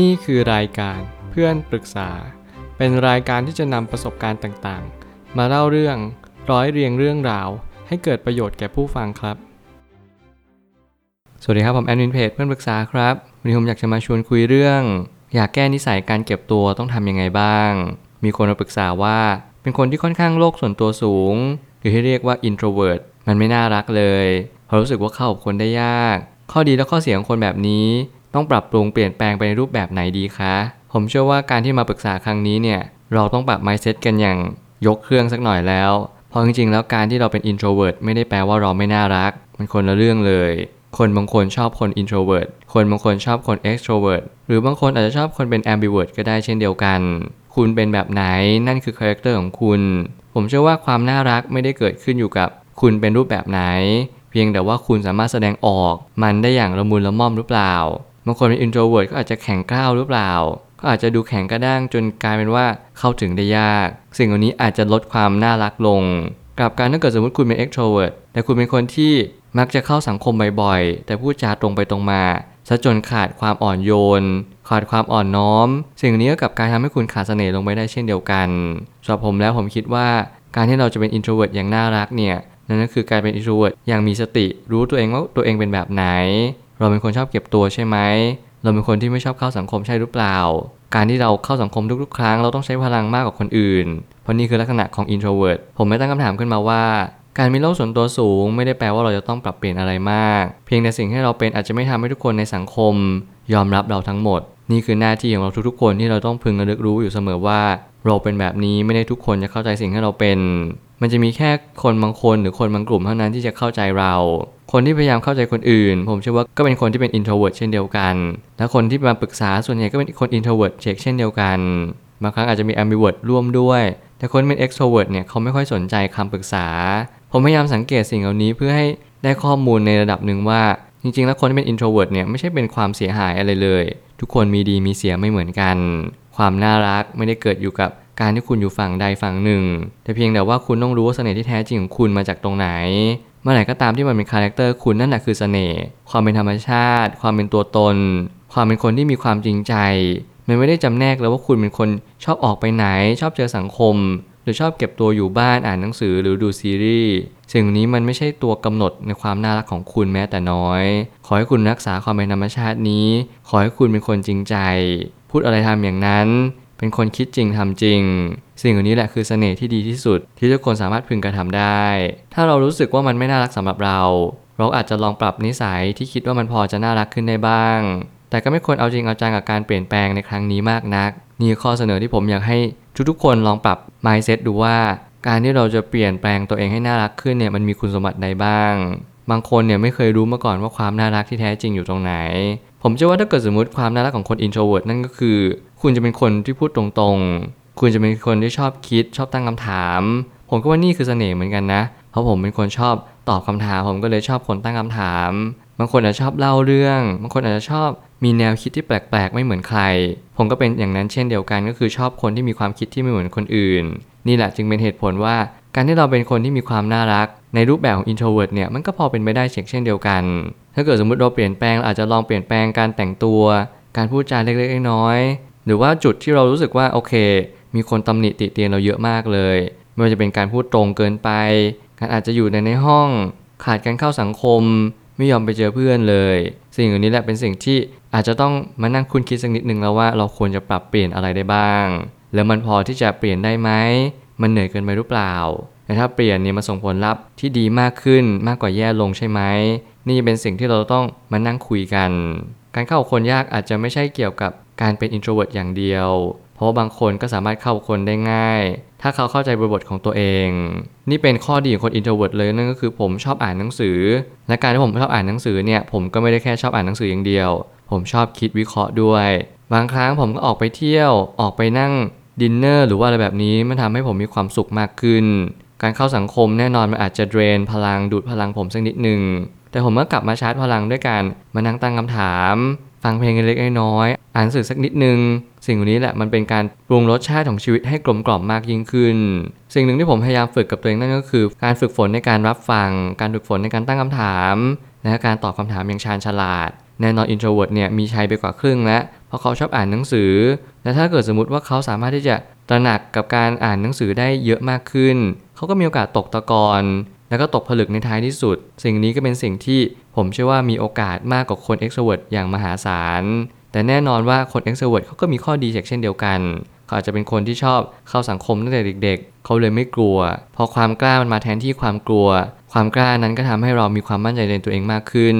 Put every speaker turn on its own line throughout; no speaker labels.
นี่คือรายการเพื่อนปรึกษา เป็นรายการที่จะนำประสบการณ์ต่างๆ มาเล่าเรื่องร้อยเรียงเรื่องราว ให้เกิดประโยชน์แก่ผู้ฟังครับ สวัสดีครับ ผมแอดมินเพจเพื่อนปรึกษาครับวันนี้ผมอยากจะมาชวนคุยเรื่อง อยากแก้นิสัยการเก็บตัวต้องทำยังไงบ้าง มีคนมาปรึกษาว่า เป็นคนที่ค่อนข้างโลกส่วนตัวสูง หรือที่เรียกว่า introvert มันไม่น่ารักเลยเพราะรู้สึกว่าเข้ากับคนได้ยาก ข้อดีและข้อเสียของคนแบบนี้ ต้องปรับปรุงเปลี่ยนแปลงไปในรูปแบบไหนดีคะ ผมเชื่อว่าการที่มาปรึกษาครั้งนี้เนี่ย เราต้องปรับ mindset กันอย่างยกเครื่องสักหน่อยแล้ว เพราะจริงๆ แล้วการที่เราเป็น introvert ไม่ได้แปลว่าเราไม่น่ารัก มันคนละเรื่องเลย คนบางคนชอบคน introvert คนบางคนชอบคน extrovert หรือบางคนอาจจะชอบคนเป็น ambivert ก็ได้เช่นเดียวกัน คุณเป็นแบบไหนนั่นคือคาแรคเตอร์ของคุณ ผมเชื่อว่าความน่ารักไม่ได้เกิดขึ้นอยู่กับคุณเป็นรูปแบบไหน เพียงแต่ว่าคุณสามารถแสดงออกมันได้อย่างละมุนละม่อมหรือเปล่า บางคนเป็น introvert ก็อาจจะแข็งกร้าวหรือเปล่า ก็อาจจะดูแข็งกระด้างจนกลายเป็นว่าเข้าถึงได้ยาก สิ่งเหล่านี้อาจจะลดความน่ารักลงกลับกันถ้าเกิดสมมติคุณเป็น extrovert แต่คุณเป็นคนที่มักจะเข้าสังคมบ่อยๆ แต่พูดจาตรงไปตรงมาซะจนขาดความอ่อนโยน ขาดความอ่อนน้อม สิ่งนี้ก็กลับการทำให้คุณขาดเสน่ห์ลงไปได้เช่นเดียวกันสำหรับผมแล้วผมคิดว่าการที่เราจะเป็น introvert อย่างน่ารักเนี่ยนั่นก็คือการเป็น introvert อย่างมีสติ รู้ตัวเองว่าตัวเองเป็นแบบไหน เราเป็นคนชอบเก็บตัวใช่ไหม เราเป็นคนที่ไม่ชอบเข้าสังคมใช่หรือเปล่า การที่เราเข้าสังคมทุกๆ ครั้งเราต้องใช้พลังมากกว่าคนอื่น เพราะนี่คือลักษณะของ introvert ผมไม่ตั้งคำถามขึ้นมาว่า การมีโลกส่วนตัวสูง ไม่ได้แปลว่าเราจะต้องปรับเปลี่ยนอะไรมาก เพียงแต่สิ่งที่เราเป็นอาจจะไม่ทำให้ทุกคนในสังคม ยอมรับเราทั้งหมด นี่คือหน้าที่ของเราทุกๆ คนที่เราต้องพึงระลึกรู้อยู่เสมอว่า เราเป็นแบบนี้ไม่ได้ทุกคนจะเข้าใจสิ่งที่เราเป็น มันจะมีแค่คนบางคนหรือคนบางกลุ่มเท่านั้นที่จะเข้าใจเรา คนที่พยายามเข้าใจคนอื่น ผมเชื่อว่าก็เป็นคนที่เป็น introvert เช่นเดียวกัน และคนที่มาปรึกษาส่วนใหญ่ก็เป็นคน introvert เช็คเช่นเดียวกัน บางครั้งอาจจะมี ambivert ร่วมด้วย แต่คนเป็น extrovert เนี่ยเขาไม่ค่อยสนใจคำปรึกษา ผมพยายามสังเกตสิ่งเหล่านี้เพื่อให้ได้ข้อมูลในระดับหนึ่งว่า จริงๆ แล้วคนที่เป็น introvert เนี่ยไม่ใช่เป็นความเสียหายอะไรเลย ทุกคนมีดีมีเสียไม่เหมือนกัน ความน่ารักไม่ได้เกิดอยู่กับการที่คุณอยู่ฝั่งใดฝั่งหนึ่ง แต่เพียงแต่ว่าคุณต้องรู้ว่าเสน่ห์ที่แท้จริงของคุณมาจากตรงไหน เมื่อไหร่ก็ตามที่มันเป็นคาแรคเตอร์คุณนั่นแหละคือเสน่ห์ความเป็นธรรมชาติ ความเป็นตัวตน ความเป็นคนที่มีความจริงใจ มันไม่ได้จำแนกเลยว่าคุณเป็นคนชอบออกไปไหน ชอบเจอสังคม หรือชอบเก็บตัวอยู่บ้านอ่านหนังสือหรือดูซีรีส์สิ่งนี้มันไม่ใช่ตัวกำหนดในความน่ารักของคุณแม้แต่น้อย ขอให้คุณรักษาความเป็นธรรมชาตินี้ ขอให้คุณเป็นคนจริงใจ พูดอะไรทำอย่างนั้น เป็นคนคิดจริงทำจริง สิ่งเหล่านี้แหละคือเสน่ห์ที่ดีที่สุด ที่ทุกคนสามารถพึงกระทำได้ ถ้าเรารู้สึกว่ามันไม่น่ารักสำหรับเรา เราอาจจะลองปรับนิสัยที่คิดว่ามันพอจะน่ารักขึ้นได้บ้าง แต่ก็ไม่ควรเอาจริงเอาจังกับการเปลี่ยนแปลงในครั้งนี้มากนัก นี่ข้อเสนอที่ผมอยากให้ทุกๆคนลองปรับ mindset ดูว่า การที่เราจะเปลี่ยนแปลงตัวเองให้น่ารักขึ้นเนี่ยมันมีคุณสมบัติใดบ้าง บางคนเนี่ยไม่เคยรู้มาก่อนว่าความน่ารักที่แท้จริงอยู่ตรงไหน ผมเชื่อว่าถ้าเกิดสมมติความน่ารักของคน introvert นั่นก็คือ คุณจะเป็นคนที่พูดตรงๆ คุณจะเป็นคนที่ชอบคิด ชอบตั้งคำถาม ผมก็ว่านี่คือเสน่ห์เหมือนกันนะ เพราะผมเป็นคนชอบตอบคำถาม ผมก็เลยชอบคนตั้งคำถาม บางคนอาจจะชอบเล่าเรื่อง บางคนอาจจะชอบมีแนวคิดที่แปลกๆ ไม่เหมือนใคร ผมก็เป็นอย่างนั้นเช่นเดียวกันก็คือชอบคนที่มีความคิดที่ไม่เหมือนคนอื่น นี่แหละจึงเป็นเหตุผลว่า การที่เราเป็นคนที่มีความน่ารัก ในรูปแบบของ introvert เนี่ยมันก็พอเป็นไปได้เช่นเดียวกัน ถ้าเกิดสมมติเราเปลี่ยนแปลงเราอาจจะลองเปลี่ยนแปลงการแต่งตัว การพูดจาเล็กๆน้อยๆหรือว่าจุดที่เรารู้สึกว่าโอเค มีคนตำหนิติเตียนเราเยอะมากเลย ไม่ว่าจะเป็นการพูดตรงเกินไป การอาจจะอยู่ในในห้อง ขาดการเข้าสังคม ไม่ยอมไปเจอเพื่อนเลย สิ่งเหล่านี้แหละเป็นสิ่งที่อาจจะต้องมานั่งคุณคิดสักนิดนึงแล้วว่าเราควรจะปรับเปลี่ยนอะไรได้บ้าง แล้วมันพอที่จะเปลี่ยนได้ไหม มันเหนื่อยเกินไปหรือเปล่าแต่ถ้าเปลี่ยนเนี่ยมาส่งผลลัพธ์ที่ดีมากขึ้นมากกว่าแย่ลงใช่ไหมนี่เป็นสิ่งที่เราต้องมานั่งคุยกัน การเข้าคนยากอาจจะไม่ใช่เกี่ยวกับการเป็น introvert อย่างเดียว เพราะบางคนก็สามารถเข้าคนได้ง่าย ถ้าเขาเข้าใจบริบทของตัวเอง นี่เป็นข้อดีของคน introvert เลยนั่นก็คือผมชอบอ่านหนังสือ และการที่ผมชอบอ่านหนังสือเนี่ยผมก็ไม่ได้แค่ชอบอ่านหนังสืออย่างเดียว ผมชอบคิดวิเคราะห์ด้วย บางครั้งผมก็ออกไปเที่ยว ออกไปนั่ง ดินเนอร์หรือว่าอะไรแบบนี้มันทำให้ผมมีความสุขมากขึ้น การเข้าสังคมแน่นอนมันอาจจะเดรนพลังดูดพลังผมสักนิดหนึ่งแต่ผมก็กลับมาชาร์จพลังด้วยการมานั่งตั้งคำถาม ฟังเพลงเล็กๆน้อยๆอ่านสื่อสักนิดนึง สิ่งนี้แหละมันเป็นการปรุงรสชาติของชีวิตให้กลมกล่อมมากยิ่งขึ้น สิ่งหนึ่งที่ผมพยายามฝึกกับตัวเองนั่นก็คือ การฝึกฝนในการรับฟัง การฝึกฝนในการตั้งคำถามและการตอบคำถามอย่างชาญฉลาด ในแน่นอิน introvert เนี่ยมีชัยไปกว่าครึ่งแล้วเพราะเขาชอบอ่านหนังสือ และถ้าเกิดสมมติว่าเขาสามารถที่จะตระหนักกับการอ่านหนังสือได้เยอะมากขึ้น เขาก็มีโอกาสตกตะกอนแล้วก็ตกผลึกในท้ายที่สุด สิ่งนี้ก็เป็นสิ่งที่ผมเชื่อว่ามีโอกาสมากกว่าคนอ extrovert อย่างมหาศาล แต่แน่นอนว่าคน extrovert เขาก็มีข้อดีเช่นเดียวกัน เขาอาจจะเป็นคนที่ชอบเข้าสังคมตั้งแต่เด็ก ๆ เขาเลยไม่กลัว พอความกล้ามันมาแทนที่ความกลัว ความกล้านั้นก็ทำให้เรามีความมั่นใจในตัวเองมากขึ้น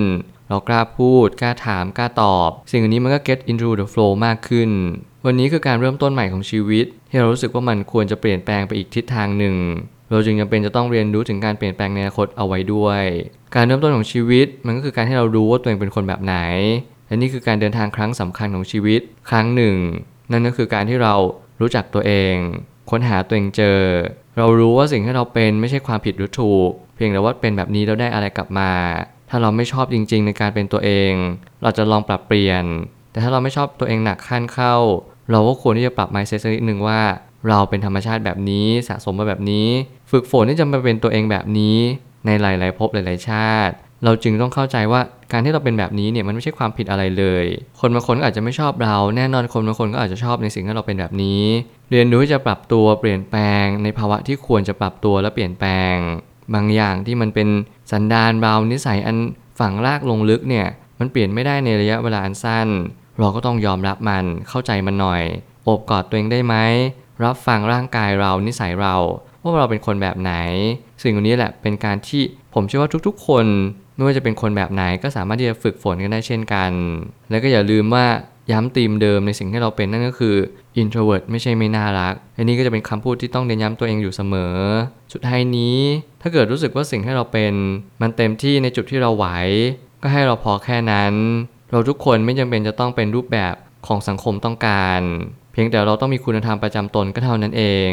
เรากล้าพูด กล้าถาม กล้าตอบ สิ่งอันนี้มันก็ get into the flow มากขึ้น วันนี้คือการเริ่มต้นใหม่ของชีวิต ที่เรารู้สึกว่ามันควรจะเปลี่ยนแปลงไปอีกทิศทางหนึ่ง เราจึงจำเป็นจะต้องเรียนรู้ถึงการเปลี่ยนแปลงในอนาคตเอาไว้ด้วย การเริ่มต้นของชีวิต มันก็คือการที่เรารู้ว่าตัวเองเป็นคนแบบไหน และนี่คือการเดินทางครั้งสำคัญของชีวิต ครั้งหนึ่ง นั่นก็คือการที่เรารู้จักตัวเอง ค้นหาตัวเองเจอ เรารู้ว่าสิ่งที่เราเป็นไม่ใช่ความผิดหรือถูก เพียงแต่ว่าเป็นแบบนี้เราได้อะไรกลับมา ถ้าเราไม่ชอบจริง ๆ ในการเป็นตัวเอง เราจะลองปรับเปลี่ยน แต่ถ้าเราไม่ชอบตัวเองหนักขั้นเข้า เราก็ควรที่จะปรับ mindset สักนิดนึงว่า เราเป็นธรรมชาติแบบนี้สะสมมาแบบนี้ ฝึกฝนที่จะมาเป็นตัวเองแบบนี้ ในหลาย ๆ ภพหลาย ๆ ชาติ เราจึงต้องเข้าใจว่าการที่เราเป็นแบบนี้เนี่ยมันไม่ใช่ความผิดอะไรเลย คนบางคนก็อาจจะไม่ชอบเรา แน่นอนคนบางคนก็อาจจะชอบในสิ่งที่เราเป็นแบบนี้ เรียนรู้ที่จะปรับตัวเปลี่ยนแปลง ในภาวะที่ควรจะปรับตัวและเปลี่ยนแปลง บางอย่างที่มันเป็นสันดานเรานิสัยอันฝังรากลงลึกเนี่ยมันเปลี่ยนไม่ได้ในระยะเวลาอันสั้น เราก็ต้องยอมรับมันเข้าใจมันหน่อย อบกอดตัวเองได้ไหมรับฟังร่างกายเรานิสัยเรา ว่าเราเป็นคนแบบไหน สิ่งนี้แหละเป็นการที่ผมเชื่อว่าทุกๆ คนไม่ว่าจะเป็นคนแบบไหนก็สามารถที่จะฝึกฝนกันได้เช่นกัน แล้วก็อย่าลืมว่า ย้ำธีมเดิมในสิ่งที่เราเป็นนั่นก็คือ introvert ไม่ใช่ไม่น่ารัก อันนี้ก็จะเป็นคำพูดที่ต้องเน้นย้ำตัวเองอยู่เสมอ สุดท้ายนี้ ถ้าเกิดรู้สึกว่าสิ่งที่เราเป็น มันเต็มที่ในจุดที่เราไหว ก็ให้เราพอแค่นั้น เราทุกคนไม่จำเป็นจะต้องเป็นรูปแบบของสังคมต้องการ เพียงแต่เราต้องมีคุณธรรมประจำตนก็เท่านั้นเอง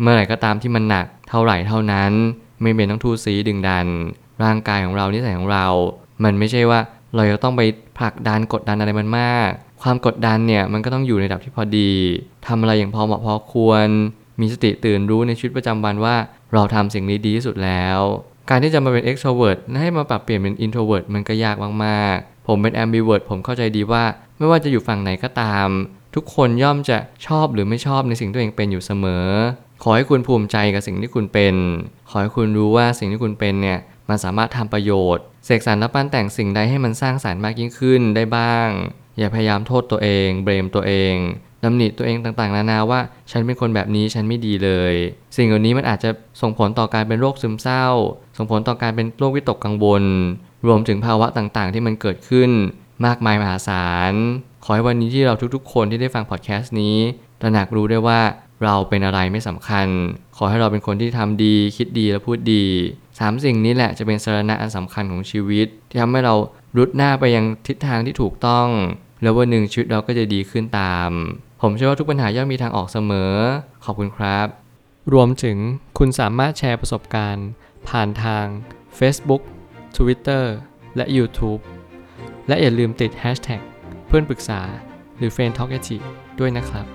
เมื่อไหร่ก็ตามที่มันหนักเท่าไหร่เท่านั้น ไม่เป็นต้องทูสีดึงดัน ร่างกายของเรานิสัยของเรา มันไม่ใช่ว่าเราจะต้องไปผลักดันกดดันอะไรมันมาก ความกดดันเนี่ยมันก็ต้องอยู่ในระดับที่พอดีทำอะไรอย่างพอเหมาะพอควร มีสติตื่นรู้ในชีวิตประจำวันว่า เราทำสิ่งนี้ดีที่สุดแล้ว การที่จะมาเป็น extrovert และให้มาปรับเปลี่ยนเป็น introvert มันก็ยากมากๆ ผมเป็น ambivert ผมเข้าใจดีว่า ไม่ว่าจะอยู่ฝั่งไหนก็ตาม ทุกคนย่อมจะชอบหรือไม่ชอบในสิ่งที่ตัวเองเป็นอยู่เสมอ ขอให้คุณภูมิใจกับสิ่งที่คุณเป็น ขอให้คุณรู้ว่าสิ่งที่คุณเป็นเนี่ยมันสามารถทำประโยชน์ เสกสรรและปั้นแต่งสิ่งใดให้มันสร้างสารรค์มากยิ่งขึ้นได้บ้าง อย่าพยายามโทษตัวเองเบรมตัวเองตำหนิตัวเองต่างๆ นานาว่าฉันเป็นคนแบบนี้ฉันไม่ดีเลย สิ่งเหล่านี้มันอาจจะส่งผลต่อการเป็นโรคซึมเศร้า ส่งผลต่อการเป็นโรควิตกกังวล รวมถึงภาวะต่างๆ ที่มันเกิดขึ้น มากมายมหาศาล ขอให้วันนี้ที่เราทุกๆ คนที่ได้ฟังพอดแคสต์นี้ตระหนักรู้ได้ว่าเราเป็นอะไรไม่สำคัญ ขอให้เราเป็นคนที่ทำดี คิดดีและพูดดีสามสิ่งนี้แหละจะเป็นสาระอันสำคัญของชีวิต ที่ทำให้เรารุดหน้าไปยังทิศทางที่ถูกต้อง แล้ววันหนึ่งชีวิตเราก็จะดีขึ้นตาม ผมเชื่อว่าทุกปัญหาย่อมมีทางออกเสมอ ขอบคุณครับ รวมถึงคุณสามารถแชร์ประสบการณ์ ผ่านทาง Facebook Twitter และ YouTube และอย่าลืมติด Hashtag เพื่อนปรึกษาหรือ f r ร e n d Talk ด้วยนะครับ